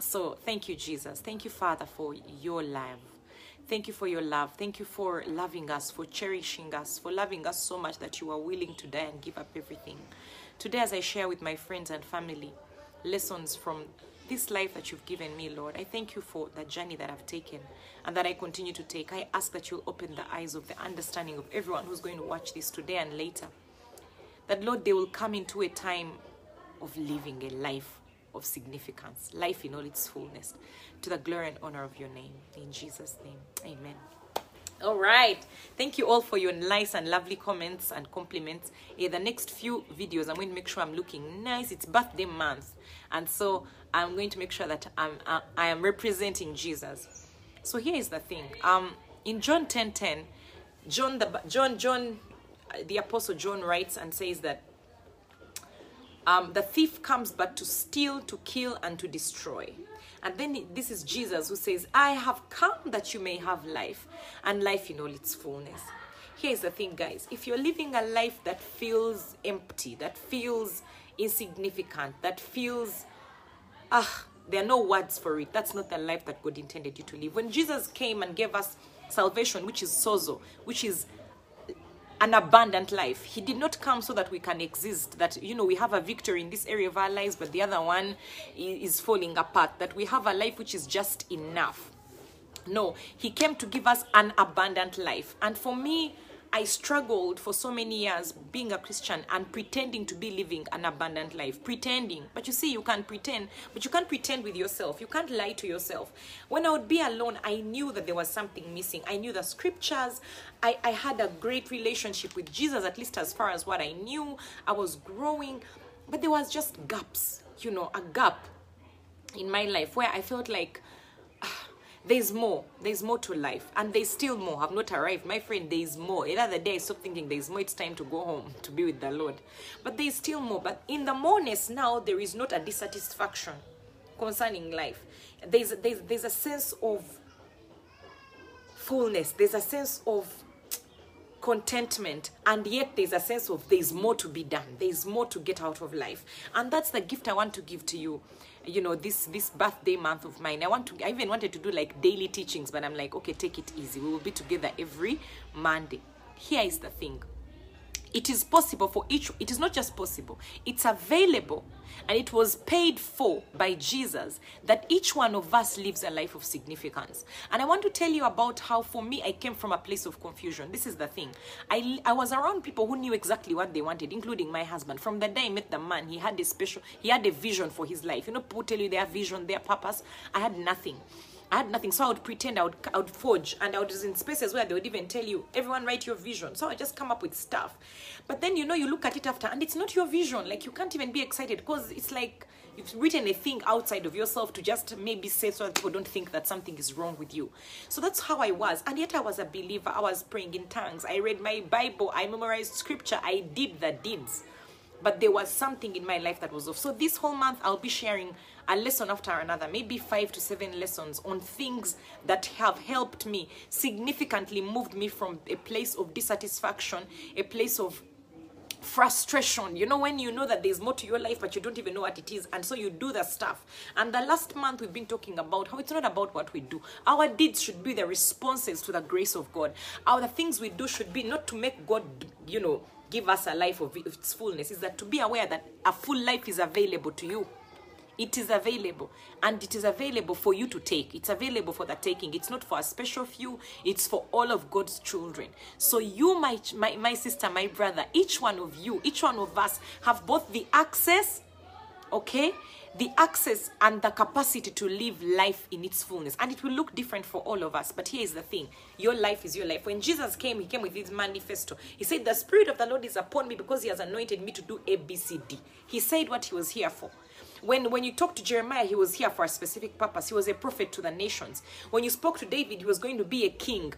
So thank you, Jesus. Thank you, Father, for your love. Thank you for your love. Thank you for loving us, for cherishing us, for loving us so much that you are willing to die and give up everything. Today, as I share with my friends and family lessons from this life that you've given me, Lord, I thank you for the journey that I've taken and that I continue to take. I ask that you'll open the eyes of the understanding of everyone who's going to watch this today and later. That, Lord, they will come into a time of living a life of significance, life in all its fullness, to the glory and honor of your name. In Jesus' name, amen. All right. Thank you all for your nice and lovely comments and compliments. In the next few videos, I'm going to make sure I'm looking nice. It's birthday month. And so I'm going to make sure that I'm, I, I am representing Jesus. So here is the thing. Um, in John 10 10, John, the, John, John, the apostle John writes and says that um, the thief comes but to steal, to kill, and to destroy. And then this is Jesus who says, I have come that you may have life and life in all its fullness. Here's the thing, guys if you're living a life that feels empty, that feels insignificant, that feels, ah, there are no words for it, that's not the life that God intended you to live. When Jesus came and gave us salvation, which is sozo, which is an abundant life. He did not come so that we can exist, that, you know, we have a victory in this area of our lives, but the other one is falling apart, that we have a life which is just enough. No, He came to give us an abundant life. And for me, I struggled for so many years being a Christian and pretending to be living an abundant life. Pretending. But you see, you can't pretend, but you can't pretend with yourself. You can't lie to yourself. When I would be alone, I knew that there was something missing. I knew the scriptures. I, I had a great relationship with Jesus, at least as far as what I knew. I was growing, but there was just gaps, you know, a gap in my life where I felt like there's more. There's more to life. And there's still more. I've not arrived. My friend, there's more. The other day I stopped thinking there's more. It's time to go home to be with the Lord. But there's still more. But in the moreness now, there is not a dissatisfaction concerning life. There's, there's, there's a sense of fullness. There's a sense of contentment and yet there's a sense of there's more to be done there's more to get out of life and that's the gift i want to give to you you know this this birthday month of mine i want to i even wanted to do like daily teachings but i'm like okay take it easy. We will be together every monday. Here is the thing it is possible for each it is not just possible it's available and it was paid for by jesus that each one of us lives a life of significance. And i want to tell you about how for me i came from a place of confusion. This is the thing. I i was around people who knew exactly what they wanted including my husband. From the day i met the man he had a special he had a vision for his life. You know people tell you their vision their purpose i had nothing I had nothing, so I would pretend I would, I would forge, and I was in spaces where they would even tell you, everyone write your vision. So I just come up with stuff. But then, you know, you look at it after, and it's not your vision. Like, you can't even be excited because it's like you've written a thing outside of yourself to just maybe say so that people don't think that something is wrong with you. So that's how I was. And yet I was a believer. I was praying in tongues. I read my Bible. I memorized scripture. I did the deeds. But there was something in my life that was off. So this whole month, I'll be sharing a lesson after another, maybe five to seven lessons on things that have helped me, significantly moved me from a place of dissatisfaction, a place of frustration. You know when you know that there's more to your life but you don't even know what it is and so you do the stuff. And the last month we've been talking about how it's not about what we do. Our deeds should be the responses to the grace of god. Our the things we do should be not to make god you know give us a life of its fullness is that to be aware that a full life is available to you. It is available and it is available for you to take. It's available for the taking. It's not for a special few. It's for all of god's children. So you my, my my sister my brother each one of you each one of us have both the access okay the access and the capacity to live life in its fullness. And it will look different for all of us. But here is the thing. Your life is your life. When jesus came he came with his manifesto. He said the spirit of the lord is upon me because he has anointed me to do abcd he said what he was here for. When, when you talk to Jeremiah, he was here for a specific purpose. He was a prophet to the nations. When you spoke to David, he was going to be a king.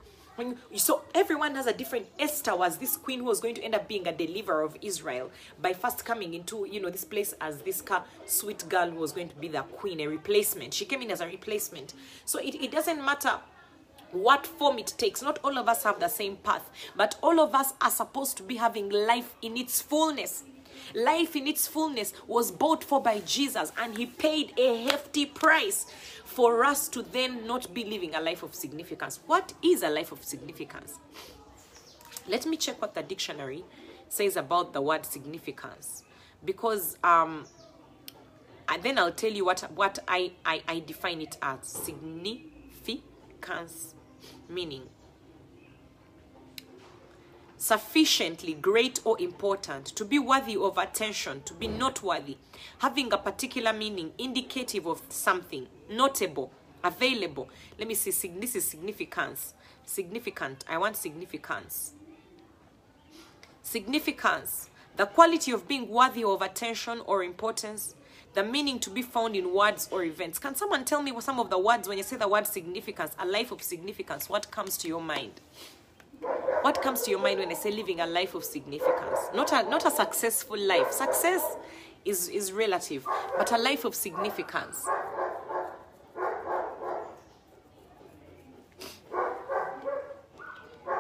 So everyone has a different. Esther was this queen who was going to end up being a deliverer of Israel by first coming into you know this place as this sweet girl who was going to be the queen, a replacement. She came in as a replacement. So it, it doesn't matter what form it takes. Not all of us have the same path, but all of us are supposed to be having life in its fullness. Life in its fullness was bought for by Jesus, and He paid a hefty price for us to then not be living a life of significance. What is a life of significance? Let me check what the dictionary says about the word significance because um, and then I'll tell you what what I, I, I define it as significance meaning sufficiently great or important to be worthy of attention to be noteworthy having a particular meaning indicative of something notable available. Let me see this is significance. Significant i want significance. Significance the quality of being worthy of attention or importance the meaning to be found in words or events. Can someone tell me what some of the words when you say the word significance a life of significance what comes to your mind what comes to your mind when I say living a life of significance? Not a not a successful life. Success is, is relative, but a life of significance.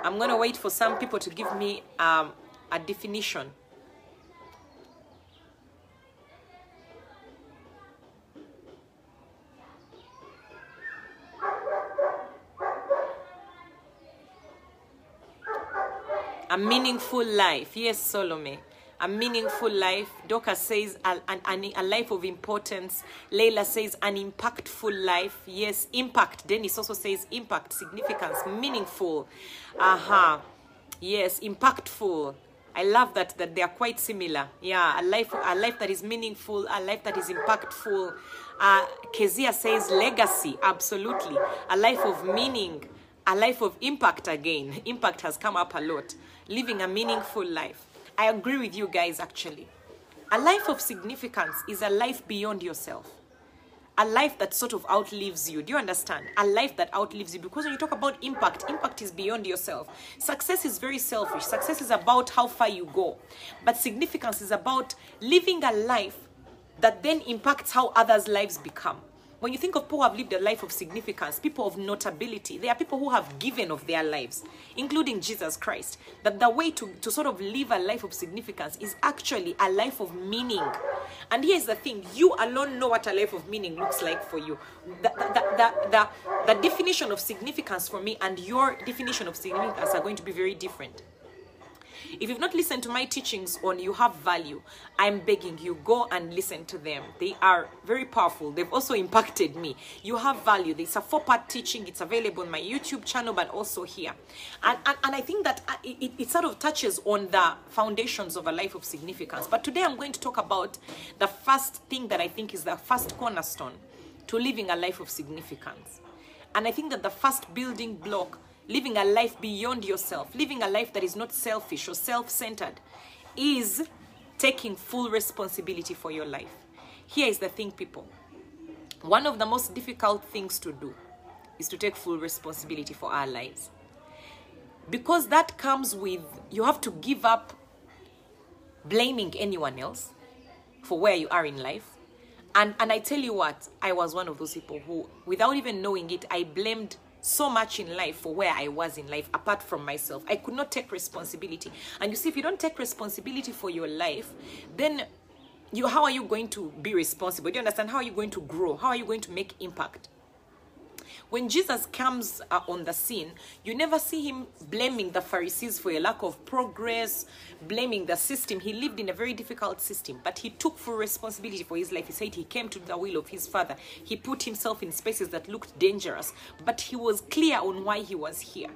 I'm gonna wait for some people to give me um, a definition. Meaningful life. Yes, Solomon. A meaningful life. Doka says a, a, a life of importance. Leila says an impactful life. Yes, impact. Dennis also says impact, significance, meaningful. Aha. Yes, impactful. I love that that they are quite similar. Yeah, a life a life that is meaningful, a life that is impactful. Uh, Kezia says legacy, absolutely. A life of meaning, a life of impact again. Impact has come up a lot. Living a meaningful life. I agree with you guys actually. A life of significance is a life beyond yourself. A life that sort of outlives you. Do you understand? A life that outlives you. Because when you talk about impact, impact is beyond yourself. Success is very selfish. Success is about how far you go. But significance is about living a life that then impacts how others' lives become. When you think of people who have lived a life of significance, people of notability, they are people who have given of their lives, including Jesus Christ. That the way to, to sort of live a life of significance is actually a life of meaning. And here's the thing you alone know what a life of meaning looks like for you. The, the, the, the, the definition of significance for me and your definition of significance are going to be very different. If you've not listened to my teachings on you have value, I'm begging you go and listen to them. They are very powerful. They've also impacted me. You have value. It's a four-part teaching. It's available on my YouTube channel, but also here. And and, and I think that uh, it, it sort of touches on the foundations of a life of significance. But today I'm going to talk about the first thing that I think is the first cornerstone to living a life of significance. And I think that the first building block living a life beyond yourself, living a life that is not selfish or self centered, is taking full responsibility for your life. Here is the thing, people. One of the most difficult things to do is to take full responsibility for our lives. Because that comes with, you have to give up blaming anyone else for where you are in life. And, and I tell you what, I was one of those people who, without even knowing it, I blamed so much in life for where I was in life apart from myself. I could not take responsibility. And you see, if you don't take responsibility for your life, then you how are you going to be responsible? Do you understand? How are you going to grow? How are you going to make impact? When Jesus comes uh, on the scene, you never see him blaming the Pharisees for a lack of progress, blaming the system. He lived in a very difficult system, but he took full responsibility for his life. He said he came to the will of his father. He put himself in spaces that looked dangerous, but he was clear on why he was here.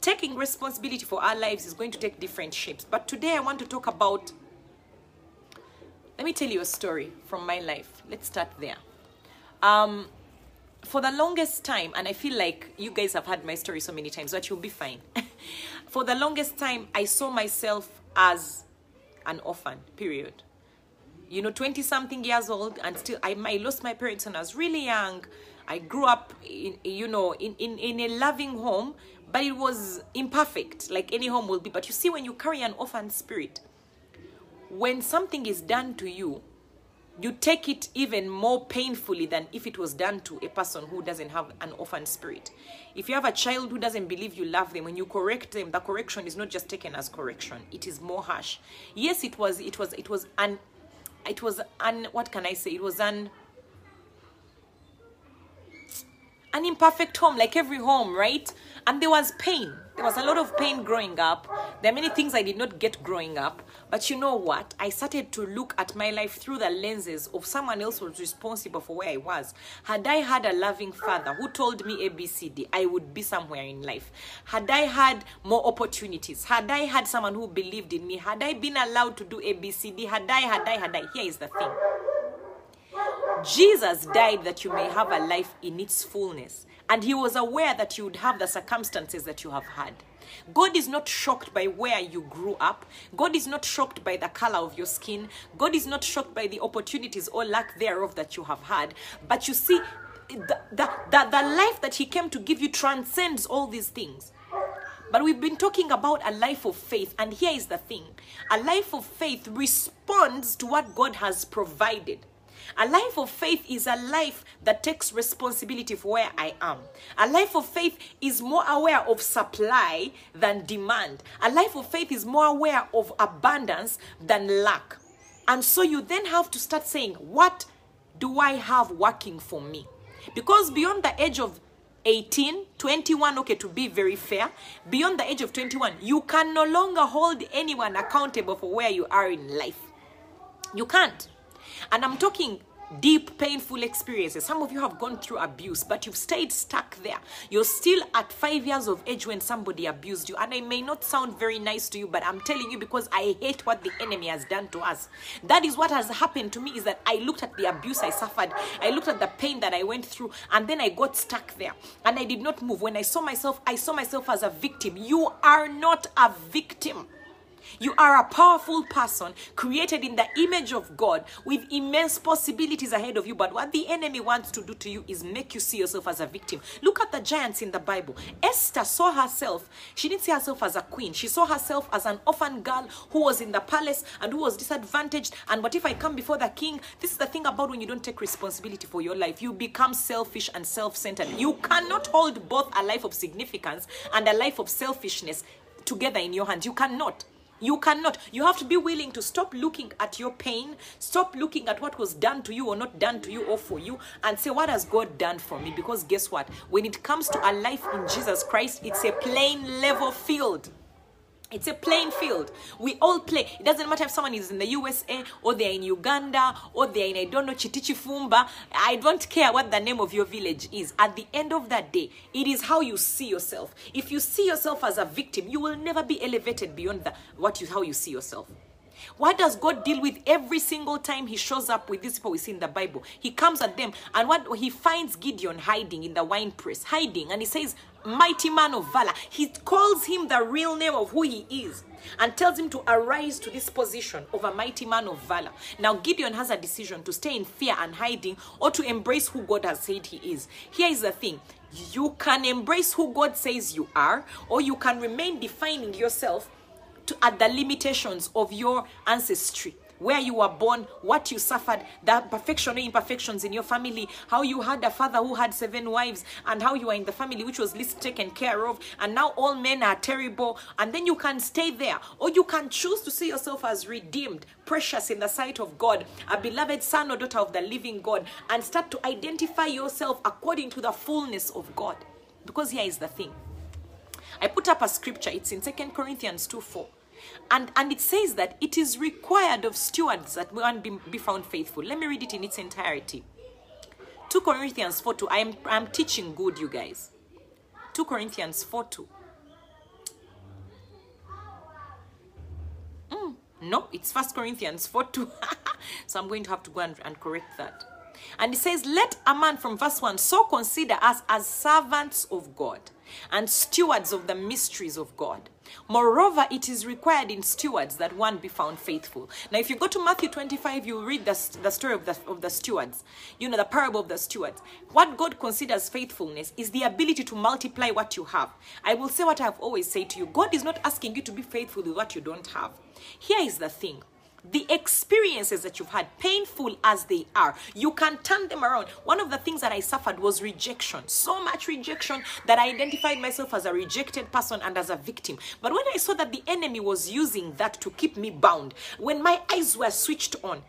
Taking responsibility for our lives is going to take different shapes, but today I want to talk about. Let me tell you a story from my life. Let's start there. Um, for the longest time, and I feel like you guys have heard my story so many times, but you'll be fine. for the longest time, I saw myself as an orphan, period. You know, 20 something years old, and still, I, I lost my parents when I was really young. I grew up, in, you know, in, in, in a loving home, but it was imperfect, like any home will be. But you see, when you carry an orphan spirit, when something is done to you, you take it even more painfully than if it was done to a person who doesn't have an orphan spirit. If you have a child who doesn't believe you love them, when you correct them, the correction is not just taken as correction; it is more harsh. Yes, it was. It was. It was an. It was an. What can I say? It was an an imperfect home, like every home, right? And there was pain. There was a lot of pain growing up. There are many things I did not get growing up. But you know what? I started to look at my life through the lenses of someone else was responsible for where I was. Had I had a loving father who told me ABCD, I would be somewhere in life. Had I had more opportunities, had I had someone who believed in me, had I been allowed to do ABCD, had I, had I, had I, here is the thing. Jesus died that you may have a life in its fullness. And he was aware that you would have the circumstances that you have had. God is not shocked by where you grew up. God is not shocked by the color of your skin. God is not shocked by the opportunities or lack thereof that you have had. But you see, the, the, the, the life that he came to give you transcends all these things. But we've been talking about a life of faith, and here is the thing a life of faith responds to what God has provided. A life of faith is a life that takes responsibility for where I am. A life of faith is more aware of supply than demand. A life of faith is more aware of abundance than lack. And so you then have to start saying, What do I have working for me? Because beyond the age of 18, 21, okay, to be very fair, beyond the age of 21, you can no longer hold anyone accountable for where you are in life. You can't. And I'm talking deep, painful experiences. Some of you have gone through abuse, but you've stayed stuck there. You're still at five years of age when somebody abused you. And I may not sound very nice to you, but I'm telling you because I hate what the enemy has done to us. That is what has happened to me is that I looked at the abuse I suffered. I looked at the pain that I went through, and then I got stuck there. And I did not move. When I saw myself, I saw myself as a victim. You are not a victim. You are a powerful person created in the image of God with immense possibilities ahead of you. But what the enemy wants to do to you is make you see yourself as a victim. Look at the giants in the Bible. Esther saw herself, she didn't see herself as a queen. She saw herself as an orphan girl who was in the palace and who was disadvantaged. And what if I come before the king? This is the thing about when you don't take responsibility for your life. You become selfish and self centered. You cannot hold both a life of significance and a life of selfishness together in your hands. You cannot. You cannot. You have to be willing to stop looking at your pain, stop looking at what was done to you or not done to you or for you, and say, What has God done for me? Because guess what? When it comes to a life in Jesus Christ, it's a plain level field. It's a playing field. We all play. It doesn't matter if someone is in the USA or they're in Uganda or they're in, I don't know, Chitichifumba. I don't care what the name of your village is. At the end of that day, it is how you see yourself. If you see yourself as a victim, you will never be elevated beyond the, what you, how you see yourself. What does God deal with every single time He shows up with these people we see in the Bible? He comes at them, and what He finds Gideon hiding in the wine press, hiding, and He says, Mighty man of valor. He calls him the real name of who he is and tells him to arise to this position of a mighty man of valor. Now, Gideon has a decision to stay in fear and hiding or to embrace who God has said he is. Here is the thing you can embrace who God says you are, or you can remain defining yourself to, at the limitations of your ancestry where you were born, what you suffered, the perfection or imperfections in your family, how you had a father who had seven wives, and how you are in the family which was least taken care of, and now all men are terrible, and then you can stay there, or you can choose to see yourself as redeemed, precious in the sight of God, a beloved son or daughter of the living God, and start to identify yourself according to the fullness of God. Because here is the thing. I put up a scripture, it's in Second Corinthians 2 4. And, and it says that it is required of stewards that one be, be found faithful. Let me read it in its entirety. 2 Corinthians 4 2. I'm, I'm teaching good, you guys. 2 Corinthians 4 2. Mm, no, it's 1 Corinthians 4 2. so I'm going to have to go and, and correct that. And it says, Let a man from verse 1 so consider us as servants of God and stewards of the mysteries of God. Moreover, it is required in stewards that one be found faithful. Now, if you go to Matthew 25, you read the, the story of the, of the stewards, you know, the parable of the stewards. What God considers faithfulness is the ability to multiply what you have. I will say what I've always said to you God is not asking you to be faithful with what you don't have. Here is the thing the experiences that you've had, painful as they are, you can turn them around. One of the things that I suffered was rejection. So much rejection that I identified myself as a rejected person and as a victim. But when I saw that the enemy was using that to keep me bound, when my eyes were switched on,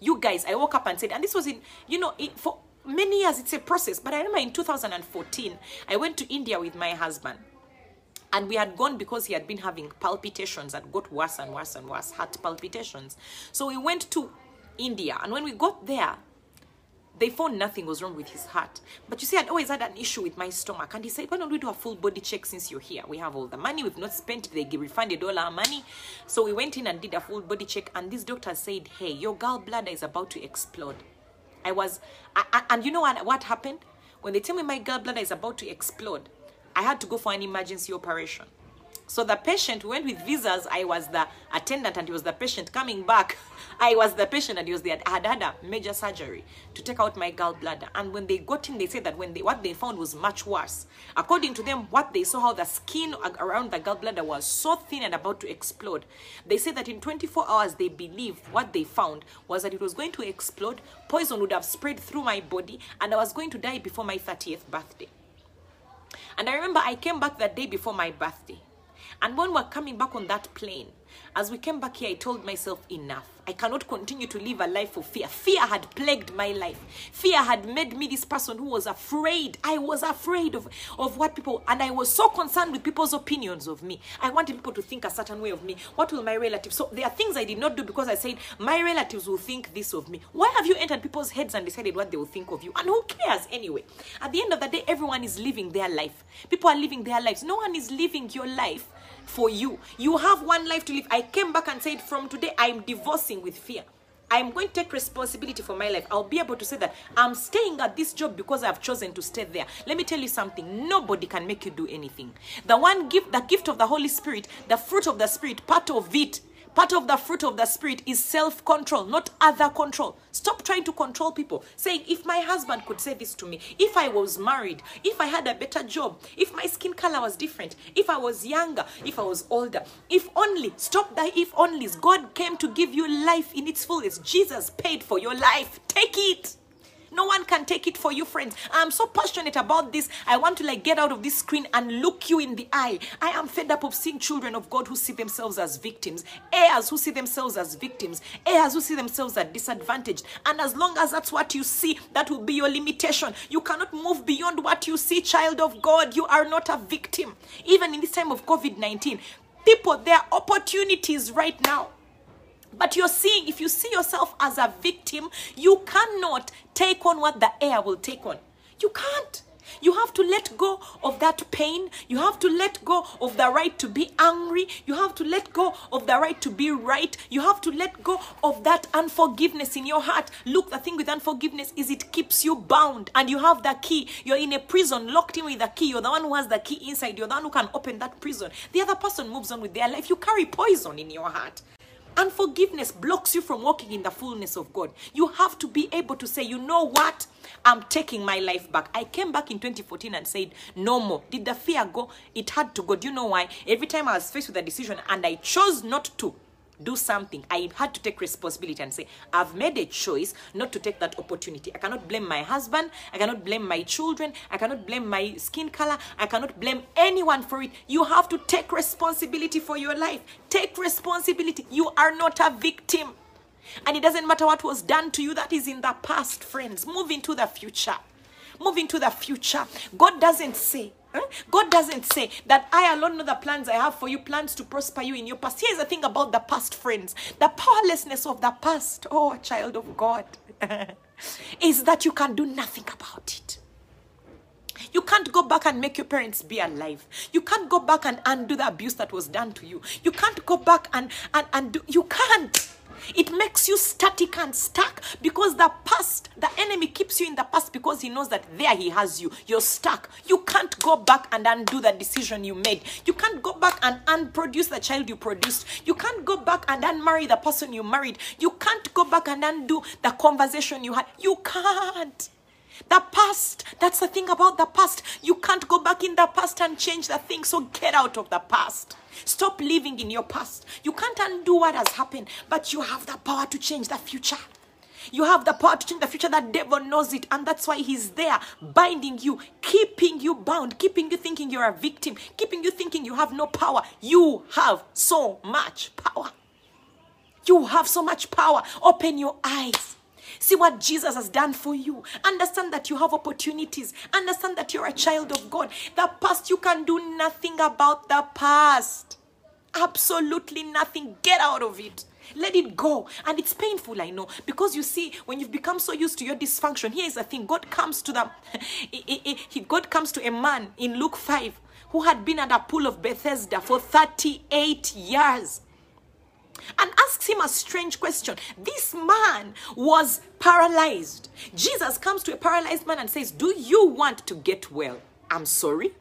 you guys, I woke up and said, and this was in, you know, in, for many years, it's a process. But I remember in 2014, I went to India with my husband and we had gone because he had been having palpitations that got worse and worse and worse heart palpitations. So we went to india and when we got there they found nothing was wrong with his heart. But you see i'd always had an issue with my stomach and he said why don't we do a full body check since you're here? We have all the money we've not spent they refunded all our money. So we went in and did a full body check and this doctor said hey your gallbladder is about to explode. I was I, I, and you know what, what happened? When they tell me my gallbladder is about to explode I had to go for an emergency operation. So the patient went with visas. I was the attendant and he was the patient coming back. I was the patient and he was the had had a major surgery to take out my gallbladder. And when they got in, they said that when they what they found was much worse. According to them, what they saw how the skin around the gallbladder was so thin and about to explode. They said that in 24 hours they believe what they found was that it was going to explode. Poison would have spread through my body and I was going to die before my 30th birthday. And I remember I came back that day before my birthday. And when we we're coming back on that plane, as we came back here, I told myself, enough. I cannot continue to live a life of fear. Fear had plagued my life. Fear had made me this person who was afraid. I was afraid of, of what people, and I was so concerned with people's opinions of me. I wanted people to think a certain way of me. What will my relatives? So there are things I did not do because I said, my relatives will think this of me. Why have you entered people's heads and decided what they will think of you? And who cares anyway? At the end of the day, everyone is living their life. People are living their lives. No one is living your life for you. You have one life to live. I came back and said, from today, I'm divorcing with fear. I'm going to take responsibility for my life. I'll be able to say that I'm staying at this job because I've chosen to stay there. Let me tell you something. Nobody can make you do anything. The one gift, the gift of the Holy Spirit, the fruit of the Spirit, part of it Part of the fruit of the Spirit is self control, not other control. Stop trying to control people. Saying, if my husband could say this to me, if I was married, if I had a better job, if my skin color was different, if I was younger, if I was older, if only, stop the if onlys. God came to give you life in its fullness. Jesus paid for your life. Take it. No one can take it for you, friends. I'm so passionate about this. I want to like get out of this screen and look you in the eye. I am fed up of seeing children of God who see themselves as victims, heirs who see themselves as victims, heirs who see themselves as disadvantaged. And as long as that's what you see, that will be your limitation. You cannot move beyond what you see, child of God. You are not a victim. Even in this time of COVID 19, people, there are opportunities right now. But you're seeing, if you see yourself as a victim, you cannot take on what the heir will take on. You can't. You have to let go of that pain. You have to let go of the right to be angry. You have to let go of the right to be right. You have to let go of that unforgiveness in your heart. Look, the thing with unforgiveness is it keeps you bound and you have the key. You're in a prison, locked in with the key. You're the one who has the key inside. You're the one who can open that prison. The other person moves on with their life. You carry poison in your heart. Unforgiveness blocks you from walking in the fullness of God. You have to be able to say, you know what? I'm taking my life back. I came back in 2014 and said, no more. Did the fear go? It had to go. Do you know why? Every time I was faced with a decision and I chose not to, do something, I had to take responsibility and say, I've made a choice not to take that opportunity. I cannot blame my husband. I cannot blame my children. I cannot blame my skin color. I cannot blame anyone for it. You have to take responsibility for your life. Take responsibility. You are not a victim. And it doesn't matter what was done to you, that is in the past, friends. Move into the future. Move into the future. God doesn't say, Hmm? God doesn't say that I alone know the plans I have for you, plans to prosper you in your past. Here's the thing about the past, friends the powerlessness of the past, oh, child of God, is that you can do nothing about it. You can't go back and make your parents be alive. You can't go back and undo the abuse that was done to you. You can't go back and, and, and do, you can't. It makes you static and stuck because the past, the enemy keeps you in the past because he knows that there he has you. You're stuck. You can't go back and undo the decision you made. You can't go back and unproduce the child you produced. You can't go back and unmarry the person you married. You can't go back and undo the conversation you had. You can't. The past, That's the thing about the past. You can't go back in the past and change the thing. So get out of the past. Stop living in your past. You can't undo what has happened, but you have the power to change the future. You have the power to change the future. That devil knows it, and that's why he's there, binding you, keeping you bound, keeping you thinking you're a victim, keeping you thinking you have no power. You have so much power. You have so much power. Open your eyes. See what Jesus has done for you. Understand that you have opportunities. Understand that you're a child of God. The past, you can do nothing about the past. Absolutely nothing. Get out of it. Let it go. And it's painful, I know. Because you see, when you've become so used to your dysfunction, here is the thing God comes to them. God comes to a man in Luke 5 who had been at a pool of Bethesda for 38 years and asks him a strange question. This man was paralyzed. Jesus comes to a paralyzed man and says, Do you want to get well? I'm sorry.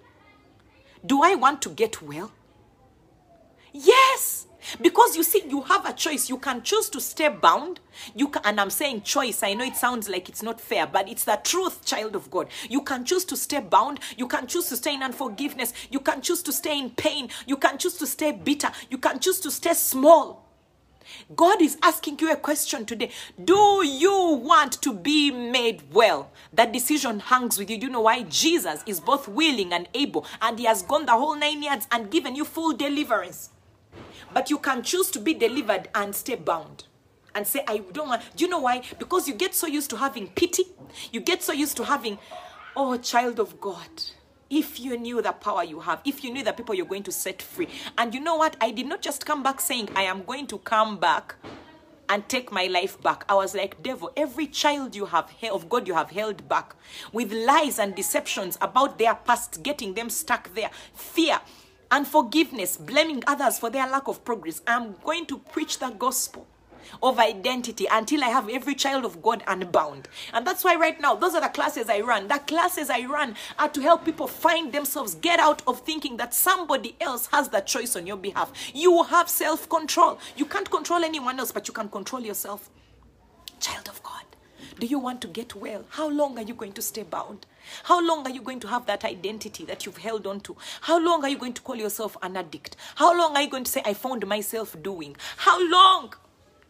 Do I want to get well? Yes. Because you see, you have a choice. You can choose to stay bound. You can, and I'm saying choice. I know it sounds like it's not fair, but it's the truth, child of God. You can choose to stay bound. You can choose to stay in unforgiveness. You can choose to stay in pain. You can choose to stay bitter. You can choose to stay small. God is asking you a question today. Do you want to be made well? That decision hangs with you. Do you know why? Jesus is both willing and able, and He has gone the whole nine yards and given you full deliverance. But you can choose to be delivered and stay bound and say, I don't want. Do you know why? Because you get so used to having pity. You get so used to having, oh, child of God. If you knew the power you have, if you knew the people you're going to set free. And you know what? I did not just come back saying, I am going to come back and take my life back. I was like, devil, every child you have of God you have held back with lies and deceptions about their past, getting them stuck there, fear, unforgiveness, blaming others for their lack of progress. I'm going to preach the gospel of identity until I have every child of God unbound. And that's why right now, those are the classes I run. The classes I run are to help people find themselves, get out of thinking that somebody else has the choice on your behalf. You have self control. You can't control anyone else, but you can control yourself. Child of God. Do you want to get well? How long are you going to stay bound? How long are you going to have that identity that you've held on to? How long are you going to call yourself an addict? How long are you going to say, I found myself doing? How long?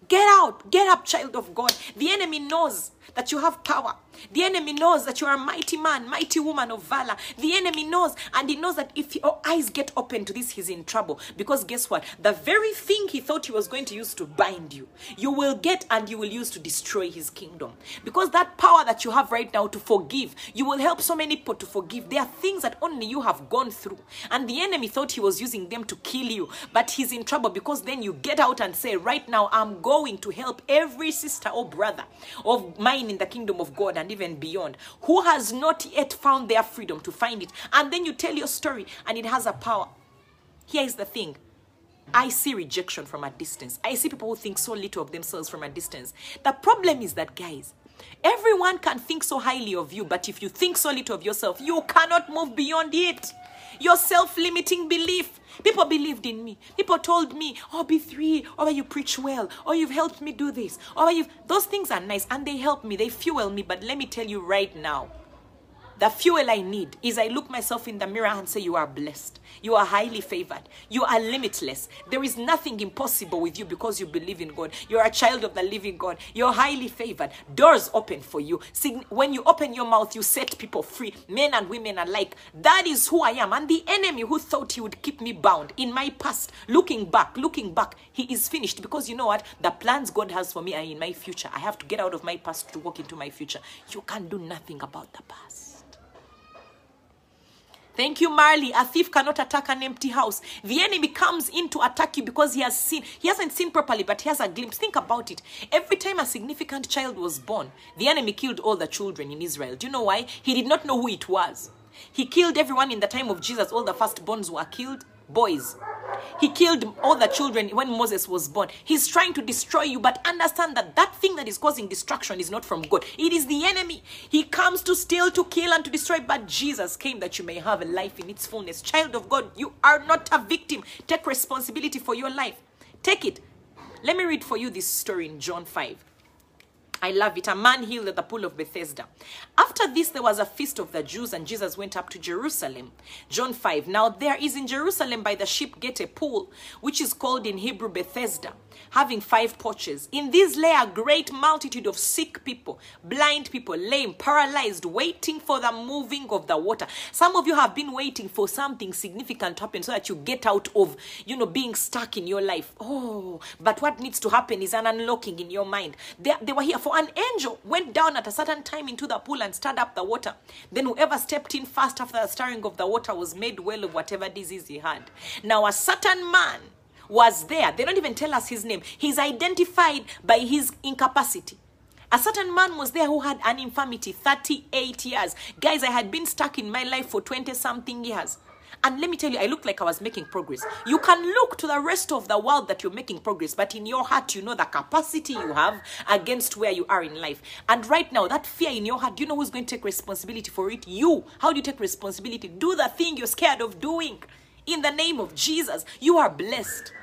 Get out. Get up, child of God. The enemy knows that you have power. The enemy knows that you are a mighty man, mighty woman of valor. The enemy knows, and he knows that if your eyes get open to this, he's in trouble. Because guess what? The very thing he thought he was going to use to bind you, you will get and you will use to destroy his kingdom. Because that power that you have right now to forgive, you will help so many people to forgive. There are things that only you have gone through. And the enemy thought he was using them to kill you, but he's in trouble because then you get out and say, Right now, I'm going to help every sister or brother of mine in the kingdom of God and even beyond who has not yet found their freedom to find it. And then you tell your story and it has a power. Here is the thing. I see rejection from a distance. I see people who think so little of themselves from a distance. The problem is that, guys, everyone can think so highly of you, but if you think so little of yourself, you cannot move beyond it. Your self limiting belief. People believed in me. People told me, oh, be three, or oh, you preach well, or oh, you've helped me do this, or oh, you've. Those things are nice and they help me, they fuel me. But let me tell you right now, the fuel I need is I look myself in the mirror and say, You are blessed. You are highly favored. You are limitless. There is nothing impossible with you because you believe in God. You're a child of the living God. You're highly favored. Doors open for you. See, When you open your mouth, you set people free, men and women alike. That is who I am. And the enemy who thought he would keep me bound in my past, looking back, looking back, he is finished because you know what? The plans God has for me are in my future. I have to get out of my past to walk into my future. You can't do nothing about the past. Thank you, Marley. A thief cannot attack an empty house. The enemy comes in to attack you because he has seen. He hasn't seen properly, but he has a glimpse. Think about it. Every time a significant child was born, the enemy killed all the children in Israel. Do you know why? He did not know who it was. He killed everyone in the time of Jesus. All the firstborns were killed boys. He killed all the children when Moses was born. He's trying to destroy you, but understand that that thing that is causing destruction is not from God. It is the enemy. He comes to steal, to kill, and to destroy. But Jesus came that you may have a life in its fullness. Child of God, you are not a victim. Take responsibility for your life. Take it. Let me read for you this story in John 5. I love it. A man healed at the pool of Bethesda. After this, there was a feast of the Jews, and Jesus went up to Jerusalem. John 5. Now, there is in Jerusalem by the sheep gate a pool, which is called in Hebrew Bethesda, having five porches. In these lay a great multitude of sick people, blind people, lame, paralyzed, waiting for the moving of the water. Some of you have been waiting for something significant to happen so that you get out of, you know, being stuck in your life. Oh, but what needs to happen is an unlocking in your mind. They, they were here for an angel went down at a certain time into the pool and stirred up the water. Then whoever stepped in first after the stirring of the water was made well of whatever disease he had. Now a certain man was there. They don't even tell us his name. He's identified by his incapacity. A certain man was there who had an infirmity, 38 years. Guys, I had been stuck in my life for 20 something years. And let me tell you, I looked like I was making progress. You can look to the rest of the world that you're making progress, but in your heart, you know the capacity you have against where you are in life. And right now, that fear in your heart, you know who's going to take responsibility for it? You. How do you take responsibility? Do the thing you're scared of doing. In the name of Jesus, you are blessed.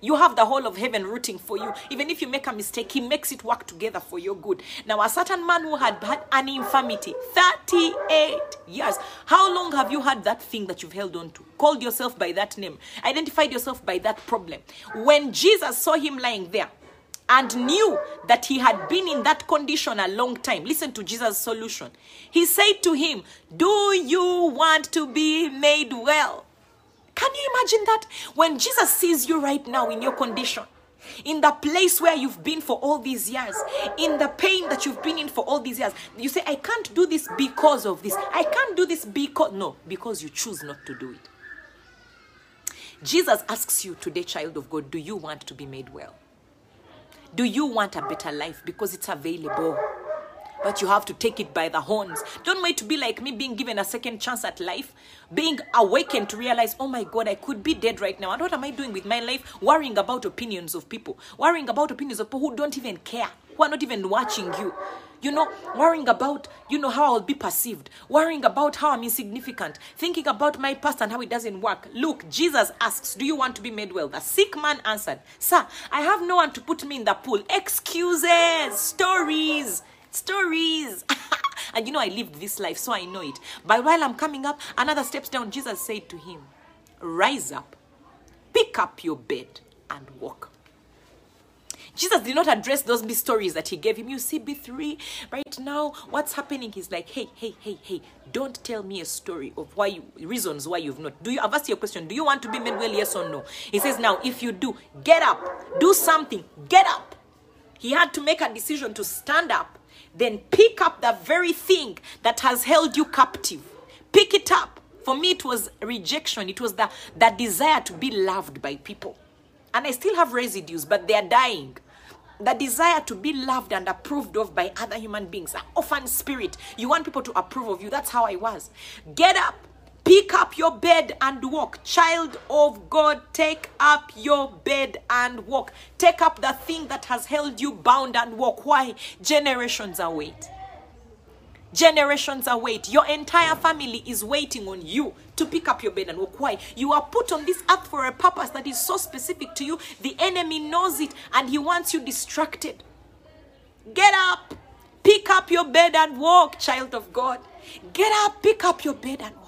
You have the whole of heaven rooting for you. Even if you make a mistake, he makes it work together for your good. Now, a certain man who had had an infirmity, 38 years. How long have you had that thing that you've held on to? Called yourself by that name, identified yourself by that problem. When Jesus saw him lying there, and knew that he had been in that condition a long time. Listen to Jesus' solution. He said to him, Do you want to be made well? Can you imagine that? When Jesus sees you right now in your condition, in the place where you've been for all these years, in the pain that you've been in for all these years, you say, I can't do this because of this. I can't do this because, no, because you choose not to do it. Jesus asks you today, child of God, do you want to be made well? Do you want a better life? Because it's available. But you have to take it by the horns. Don't wait to be like me, being given a second chance at life, being awakened to realize, oh my God, I could be dead right now. And what am I doing with my life? Worrying about opinions of people, worrying about opinions of people who don't even care, who are not even watching you you know, worrying about, you know, how I'll be perceived, worrying about how I'm insignificant, thinking about my past and how it doesn't work. Look, Jesus asks, Do you want to be made well? The sick man answered, Sir, I have no one to put me in the pool. Excuses, stories, stories. and you know, I lived this life, so I know it. But while I'm coming up, another steps down, Jesus said to him, Rise up, pick up your bed, and walk. Jesus did not address those B stories that he gave him. You see, Bee3, right now, what's happening is like, hey, hey, hey, hey, don't tell me a story of why you, reasons why you've not. Do you, I've asked you a question. Do you want to be made well, yes or no? He says, now, if you do, get up, do something, get up. He had to make a decision to stand up, then pick up the very thing that has held you captive. Pick it up. For me, it was rejection. It was the, the desire to be loved by people. And I still have residues, but they are dying the desire to be loved and approved of by other human beings, an orphan spirit. You want people to approve of you. That's how I was. Get up, pick up your bed and walk. Child of God, take up your bed and walk. Take up the thing that has held you bound and walk. Why? Generations await. Generations await. Your entire family is waiting on you to pick up your bed and walk. Why? You are put on this earth for a purpose that is so specific to you. The enemy knows it and he wants you distracted. Get up, pick up your bed and walk, child of God. Get up, pick up your bed and walk.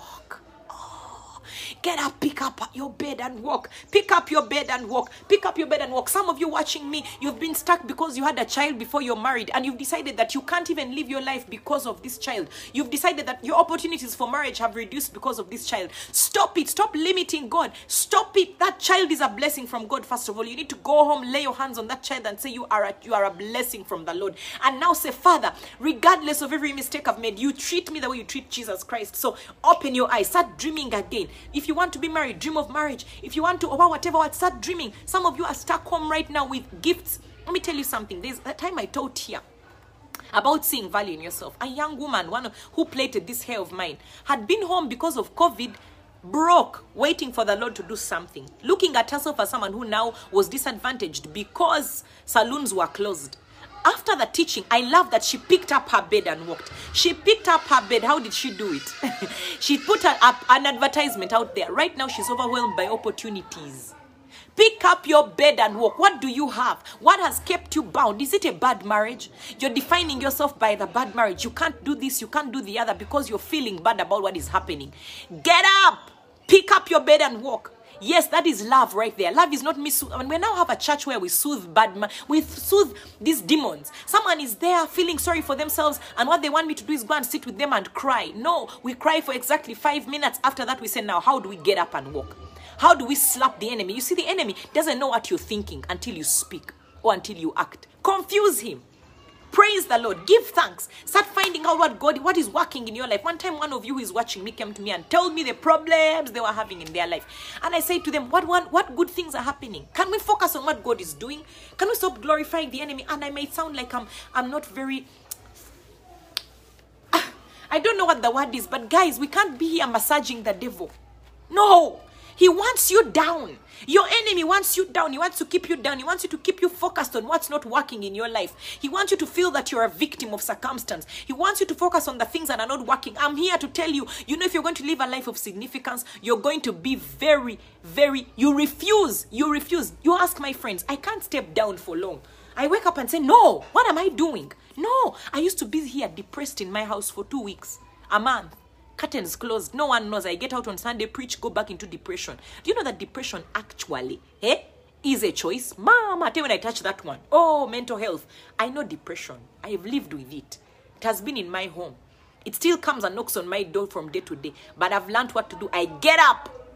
Get up, pick up your bed and walk. Pick up your bed and walk. Pick up your bed and walk. Some of you watching me, you've been stuck because you had a child before you're married and you've decided that you can't even live your life because of this child. You've decided that your opportunities for marriage have reduced because of this child. Stop it. Stop limiting God. Stop it. That child is a blessing from God, first of all. You need to go home, lay your hands on that child and say, You are a, you are a blessing from the Lord. And now say, Father, regardless of every mistake I've made, you treat me the way you treat Jesus Christ. So open your eyes. Start dreaming again. If you want to be married, dream of marriage. If you want to, or whatever, start dreaming. Some of you are stuck home right now with gifts. Let me tell you something. There's a time I taught here about seeing value in yourself. A young woman, one who plaited this hair of mine, had been home because of COVID, broke, waiting for the Lord to do something. Looking at herself as someone who now was disadvantaged because saloons were closed after the teaching, I love that she picked up her bed and walked. She picked up her bed. How did she do it? she put up an advertisement out there. Right now, she's overwhelmed by opportunities. Pick up your bed and walk. What do you have? What has kept you bound? Is it a bad marriage? You're defining yourself by the bad marriage. You can't do this, you can't do the other because you're feeling bad about what is happening. Get up, pick up your bed and walk. Yes, that is love right there. Love is not me. And we now have a church where we soothe bad, ma- we soothe these demons. Someone is there feeling sorry for themselves, and what they want me to do is go and sit with them and cry. No, we cry for exactly five minutes. After that, we say, now, how do we get up and walk? How do we slap the enemy? You see, the enemy doesn't know what you're thinking until you speak or until you act. Confuse him. Praise the Lord. Give thanks. Start finding out what God, what is working in your life. One time, one of you who is watching me came to me and told me the problems they were having in their life. And I said to them, what, one, what good things are happening? Can we focus on what God is doing? Can we stop glorifying the enemy? And I may sound like I'm, I'm not very I don't know what the word is, but guys, we can't be here massaging the devil. No, he wants you down. Your enemy wants you down. He wants to keep you down. He wants you to keep you focused on what's not working in your life. He wants you to feel that you're a victim of circumstance. He wants you to focus on the things that are not working. I'm here to tell you, you know, if you're going to live a life of significance, you're going to be very, very, you refuse. You refuse. You ask my friends, I can't step down for long. I wake up and say, No, what am I doing? No, I used to be here depressed in my house for two weeks, a month. Curtains closed. No one knows. I get out on Sunday, preach, go back into depression. Do you know that depression actually eh, is a choice? Mama, tell you when I touch that one. Oh, mental health. I know depression. I have lived with it. It has been in my home. It still comes and knocks on my door from day to day. But I've learned what to do. I get up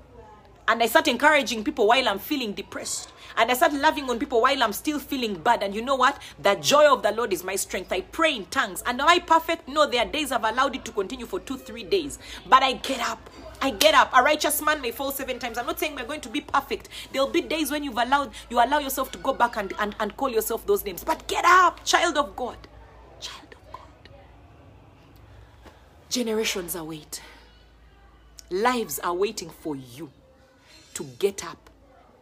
and I start encouraging people while I'm feeling depressed. And I start loving on people while I'm still feeling bad. And you know what? The joy of the Lord is my strength. I pray in tongues. And am I perfect? No, there are days I've allowed it to continue for two, three days. But I get up. I get up. A righteous man may fall seven times. I'm not saying we're going to be perfect. There'll be days when you've allowed you allow yourself to go back and, and, and call yourself those names. But get up, child of God. Child of God. Generations await. Lives are waiting for you to get up,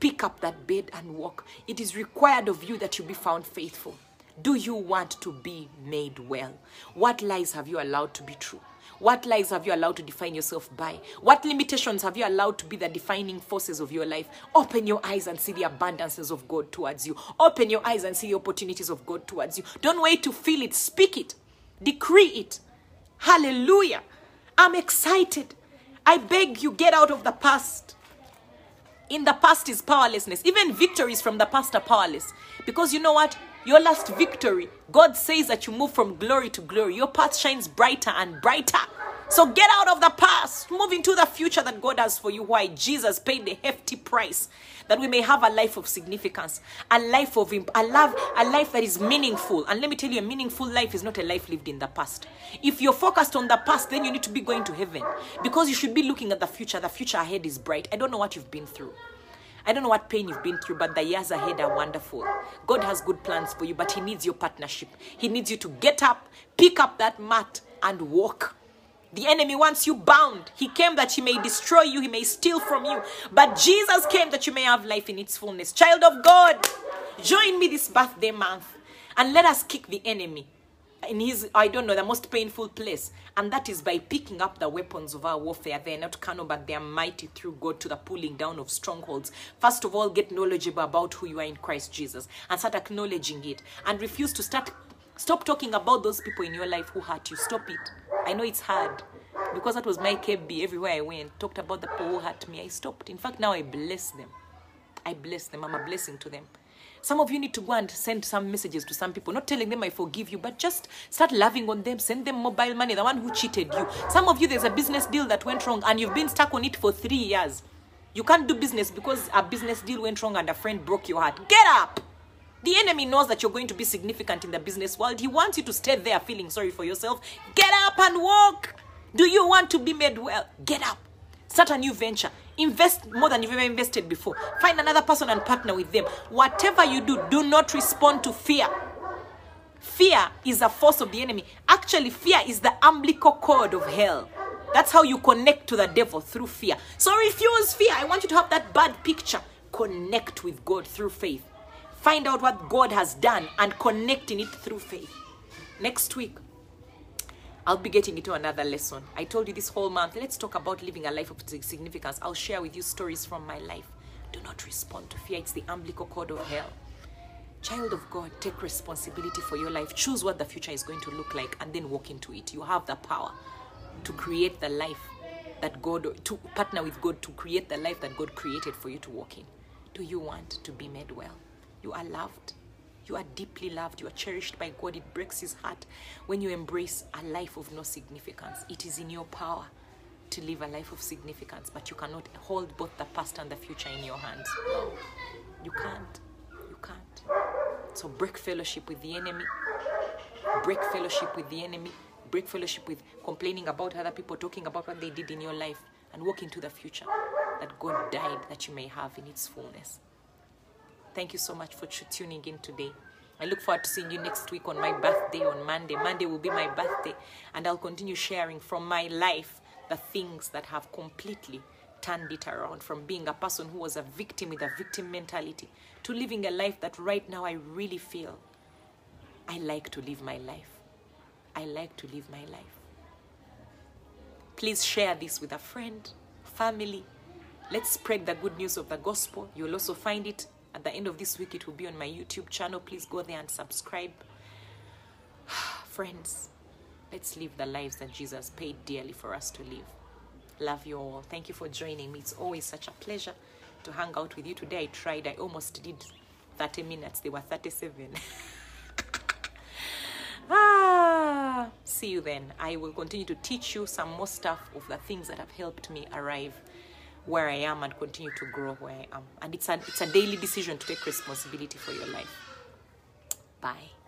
pick up that bed and walk. It is required of you that you be found faithful. Do you want to be made well? What lies have you allowed to be true? What lies have you allowed to define yourself by? What limitations have you allowed to be the defining forces of your life? Open your eyes and see the abundances of God towards you. Open your eyes and see the opportunities of God towards you. Don't wait to feel it. Speak it. Decree it. Hallelujah. I'm excited. I beg you, get out of the past in the past is powerlessness. Even victories from the past are powerless. Because you know what? Your last victory, God says that you move from glory to glory. Your path shines brighter and brighter. So get out of the past, move into the future that God has for you. Why? Jesus paid the hefty price that we may have a life of significance, a life of imp- a love, a life that is meaningful. And let me tell you, a meaningful life is not a life lived in the past. If you're focused on the past, then you need to be going to heaven because you should be looking at the future. The future ahead is bright. I don't know what you've been through. I don't know what pain you've been through, but the years ahead are wonderful. God has good plans for you, but He needs your partnership. He needs you to get up, pick up that mat, and walk. The enemy wants you bound. He came that he may destroy you, he may steal from you. But Jesus came that you may have life in its fullness. Child of God, join me this birthday month and let us kick the enemy in his, I don't know, the most painful place. And that is by picking up the weapons of our warfare. They're not carnal, but they are mighty through God to the pulling down of strongholds. First of all, get knowledgeable about who you are in Christ Jesus and start acknowledging it and refuse to start Stop talking about those people in your life who hurt you. Stop it. I know it's hard because that was my KB everywhere I went. Talked about the people who hurt me. I stopped. In fact, now I bless them. I bless them. I'm a blessing to them. Some of you need to go and send some messages to some people, not telling them I forgive you, but just start loving on them. Send them mobile money, the one who cheated you. Some of you, there's a business deal that went wrong and you've been stuck on it for three years. You can't do business because a business deal went wrong and a friend broke your heart. Get up! The enemy knows that you're going to be significant in the business world. He wants you to stay there feeling sorry for yourself. Get up and walk. Do you want to be made well? Get up. Start a new venture. Invest more than you've ever invested before. Find another person and partner with them. Whatever you do, do not respond to fear. Fear is a force of the enemy. Actually, fear is the umbilical cord of hell. That's how you connect to the devil through fear. So refuse fear. I want you to have that bad picture. Connect with God through faith. Find out what God has done and connect in it through faith. Next week, I'll be getting into another lesson. I told you this whole month, let's talk about living a life of significance. I'll share with you stories from my life. Do not respond to fear. It's the umbilical cord of hell. Child of God, take responsibility for your life. Choose what the future is going to look like and then walk into it. You have the power to create the life that God, to partner with God to create the life that God created for you to walk in. Do you want to be made well? You are loved. You are deeply loved. You are cherished by God. It breaks His heart when you embrace a life of no significance. It is in your power to live a life of significance, but you cannot hold both the past and the future in your hands. You can't. You can't. So break fellowship with the enemy. Break fellowship with the enemy. Break fellowship with complaining about other people, talking about what they did in your life, and walk into the future that God died that you may have in its fullness. Thank you so much for tuning in today. I look forward to seeing you next week on my birthday on Monday. Monday will be my birthday, and I'll continue sharing from my life the things that have completely turned it around from being a person who was a victim with a victim mentality to living a life that right now I really feel I like to live my life. I like to live my life. Please share this with a friend, family. Let's spread the good news of the gospel. You'll also find it at the end of this week. It will be on my YouTube channel. Please go there and subscribe. Friends, let's live the lives that Jesus paid dearly for us to live. Love you all. Thank you for joining me. It's always such a pleasure to hang out with you today. I tried, I almost did 30 minutes, they were 37. ah, see you then. I will continue to teach you some more stuff of the things that have helped me arrive where I am and continue to grow where I am. And it's a, it's a daily decision to take responsibility for your life. Bye.